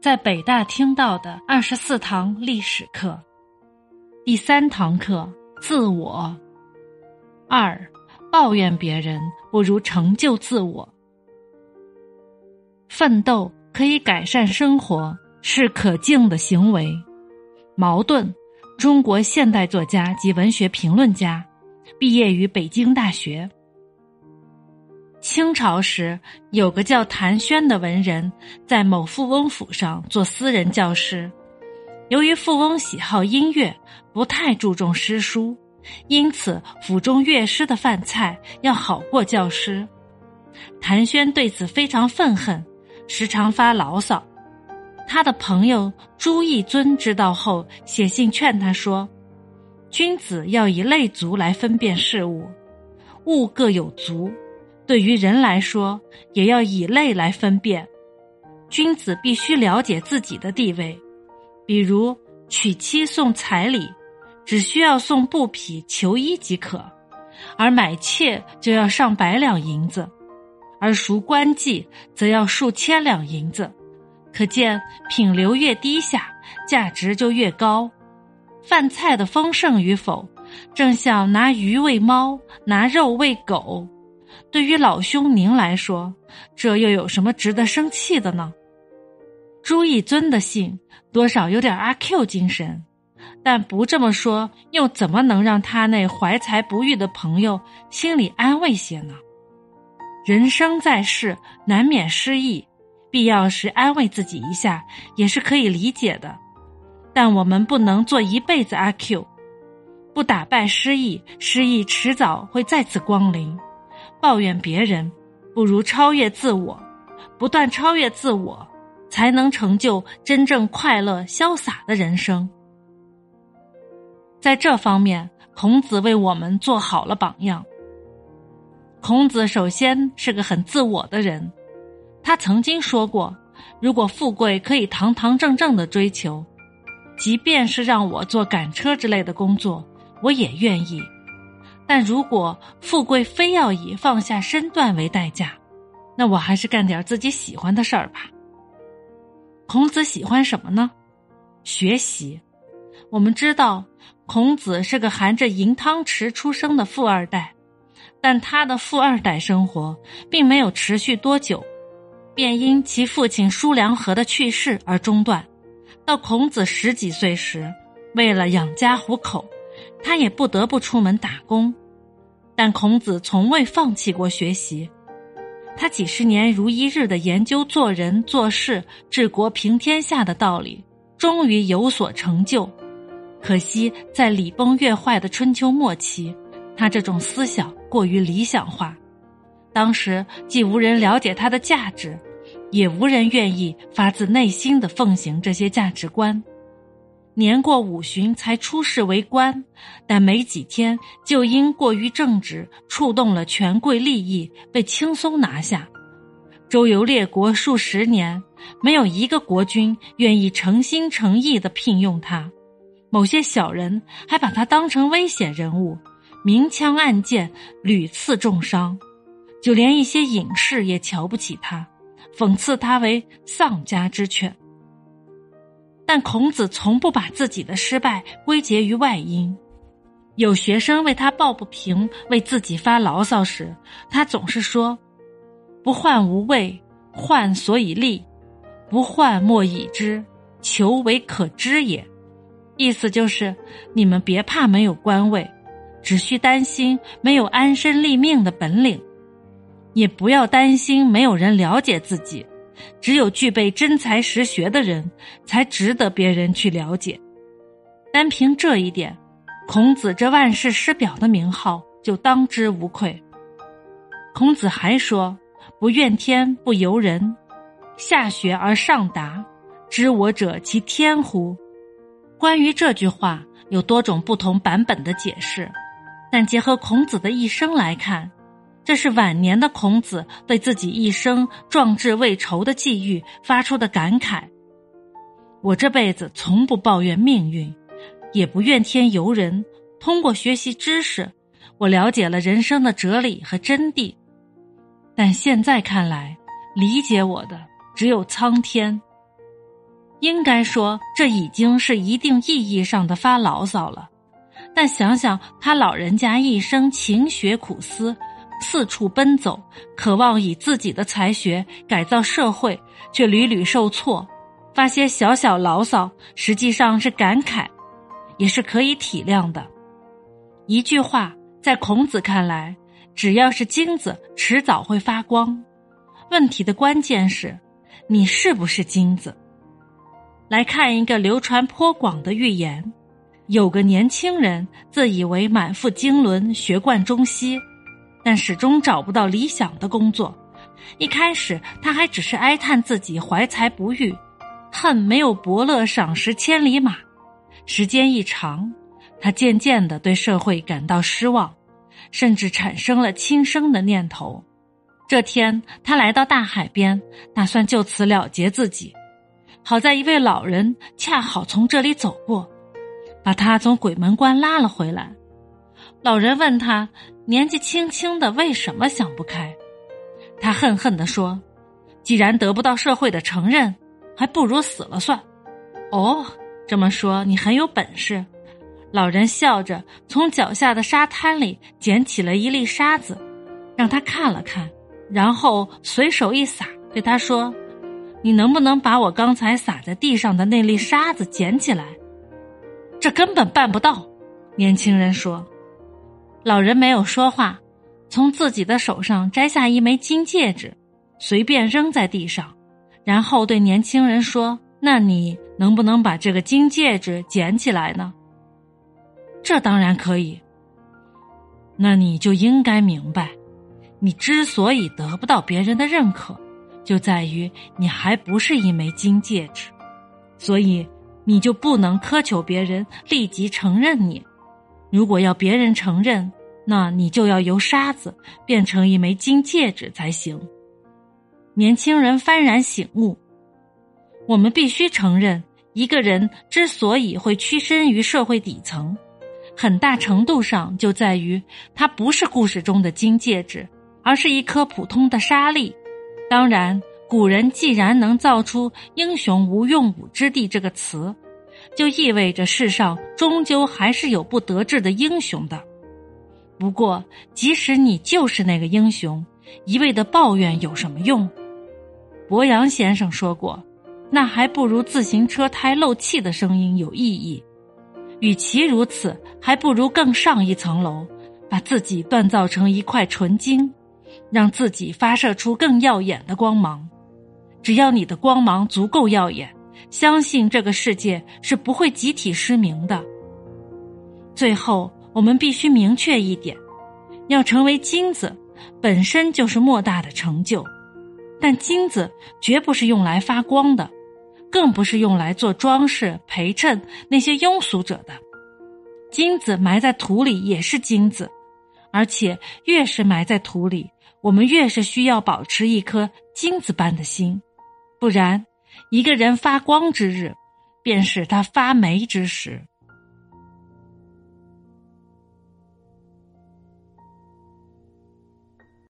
在北大听到的二十四堂历史课，第三堂课：自我。二，抱怨别人不如成就自我。奋斗可以改善生活，是可敬的行为。茅盾，中国现代作家及文学评论家，毕业于北京大学。清朝时，有个叫谭轩的文人，在某富翁府上做私人教师。由于富翁喜好音乐，不太注重诗书，因此府中乐师的饭菜要好过教师。谭轩对此非常愤恨，时常发牢骚。他的朋友朱翊钧知道后，写信劝他说：“君子要以类族来分辨事物，物各有族。”对于人来说，也要以类来分辨。君子必须了解自己的地位，比如娶妻送彩礼，只需要送布匹、球衣即可；而买妾就要上百两银子，而赎官妓则要数千两银子。可见品流越低下，价值就越高。饭菜的丰盛与否，正像拿鱼喂猫，拿肉喂狗。对于老兄您来说，这又有什么值得生气的呢？朱一尊的信多少有点阿 Q 精神，但不这么说，又怎么能让他那怀才不遇的朋友心里安慰些呢？人生在世，难免失意，必要时安慰自己一下也是可以理解的。但我们不能做一辈子阿 Q，不打败失意，失意迟早会再次光临。抱怨别人，不如超越自我，不断超越自我，才能成就真正快乐潇洒的人生。在这方面，孔子为我们做好了榜样。孔子首先是个很自我的人，他曾经说过：“如果富贵可以堂堂正正的追求，即便是让我做赶车之类的工作，我也愿意。”但如果富贵非要以放下身段为代价，那我还是干点自己喜欢的事儿吧。孔子喜欢什么呢？学习。我们知道，孔子是个含着银汤匙出生的富二代，但他的富二代生活并没有持续多久，便因其父亲叔梁纥的去世而中断。到孔子十几岁时，为了养家糊口。他也不得不出门打工，但孔子从未放弃过学习。他几十年如一日的研究做人做事、治国平天下的道理，终于有所成就。可惜在礼崩乐坏的春秋末期，他这种思想过于理想化，当时既无人了解他的价值，也无人愿意发自内心的奉行这些价值观。年过五旬才出仕为官，但没几天就因过于正直，触动了权贵利益，被轻松拿下。周游列国数十年，没有一个国君愿意诚心诚意的聘用他。某些小人还把他当成危险人物，明枪暗箭，屡次重伤。就连一些隐士也瞧不起他，讽刺他为丧家之犬。但孔子从不把自己的失败归结于外因。有学生为他抱不平，为自己发牢骚时，他总是说：“不患无位，患所以立；不患莫以知，求为可知也。”意思就是，你们别怕没有官位，只需担心没有安身立命的本领，也不要担心没有人了解自己。只有具备真才实学的人，才值得别人去了解。单凭这一点，孔子这万世师表的名号就当之无愧。孔子还说：“不怨天不尤人，下学而上达，知我者其天乎？”关于这句话，有多种不同版本的解释，但结合孔子的一生来看。这是晚年的孔子对自己一生壮志未酬的际遇发出的感慨。我这辈子从不抱怨命运，也不怨天尤人。通过学习知识，我了解了人生的哲理和真谛。但现在看来，理解我的只有苍天。应该说这已经是一定意义上的发牢骚了。但想想他老人家一生勤学苦思，四处奔走，渴望以自己的才学改造社会，却屡屡受挫，发些小小牢骚，实际上是感慨，也是可以体谅的。一句话，在孔子看来，只要是金子，迟早会发光。问题的关键是，你是不是金子？来看一个流传颇广的寓言：有个年轻人自以为满腹经纶、学贯中西，但始终找不到理想的工作。一开始，他还只是哀叹自己怀才不遇，恨没有伯乐赏识千里马。时间一长，他渐渐的对社会感到失望，甚至产生了轻生的念头。这天，他来到大海边，打算就此了结自己。好在一位老人恰好从这里走过，把他从鬼门关拉了回来。老人问他：“年纪轻轻的，为什么想不开？”他恨恨地说：“既然得不到社会的承认，还不如死了算。”哦，这么说你很有本事。老人笑着从脚下的沙滩里捡起了一粒沙子，让他看了看。然后随手一撒，对他说：“你能不能把我刚才撒在地上的那粒沙子捡起来？”这根本办不到。年轻人说：“老人没有说话，从自己的手上摘下一枚金戒指，随便扔在地上，然后对年轻人说：‘那你能不能把这个金戒指捡起来呢？’这当然可以。那你就应该明白。”你之所以得不到别人的认可，就在于你还不是一枚金戒指，所以你就不能苛求别人立即承认你。如果要别人承认，那你就要由沙子变成一枚金戒指才行。年轻人幡然醒悟，我们必须承认，一个人之所以会屈身于社会底层，很大程度上就在于他不是故事中的金戒指。而是一颗普通的沙粒。当然，古人既然能造出“英雄无用武之地”这个词，就意味着世上终究还是有不得志的英雄的。不过，即使你就是那个英雄，一味的抱怨有什么用？博洋先生说过：“那还不如自行车胎漏气的声音有意义。与其如此，还不如更上一层楼，把自己锻造成一块纯金。”让自己发射出更耀眼的光芒，只要你的光芒足够耀眼，相信这个世界是不会集体失明的。最后，我们必须明确一点：要成为金子，本身就是莫大的成就。但金子绝不是用来发光的，更不是用来做装饰陪衬那些庸俗者的。金子埋在土里也是金子，而且越是埋在土里。我们越是需要保持一颗金子般的心，不然，一个人发光之日，便是他发霉之时。